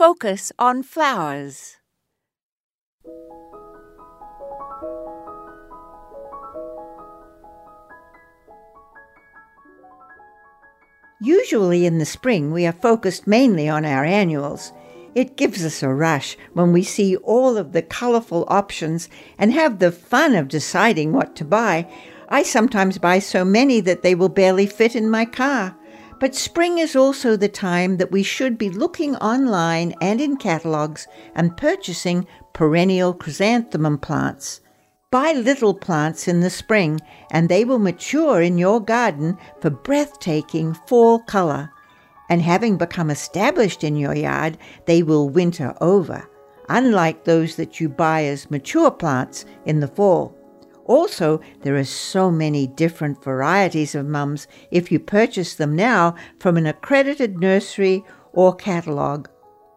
focus on flowers. Usually in the spring, we are focused mainly on our annuals. It gives us a rush when we see all of the colorful options and have the fun of deciding what to buy. I sometimes buy so many that they will barely fit in my car. But spring is also the time that we should be looking online and in catalogs and purchasing perennial chrysanthemum plants. Buy little plants in the spring and they will mature in your garden for breathtaking fall color. And having become established in your yard, they will winter over, unlike those that you buy as mature plants in the fall. Also, there are so many different varieties of mums if you purchase them now from an accredited nursery or catalogue.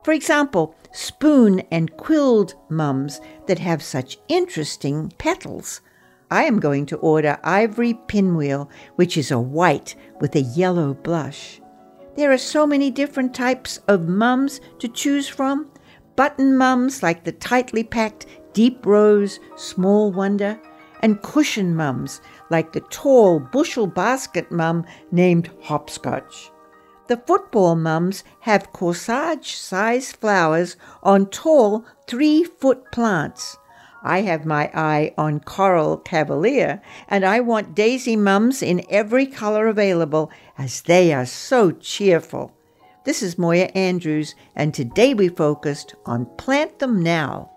For example, spoon and quilled mums that have such interesting petals. I am going to order ivory pinwheel, which is a white with a yellow blush. There are so many different types of mums to choose from. Button mums like the tightly packed deep rose small wonder, and cushion mums like the tall bushel basket mum named hopscotch. The football mums have corsage sized flowers on tall three foot plants. I have my eye on coral cavalier, and I want daisy mums in every color available, as they are so cheerful. This is Moya Andrews, and today we focused on Plant Them Now.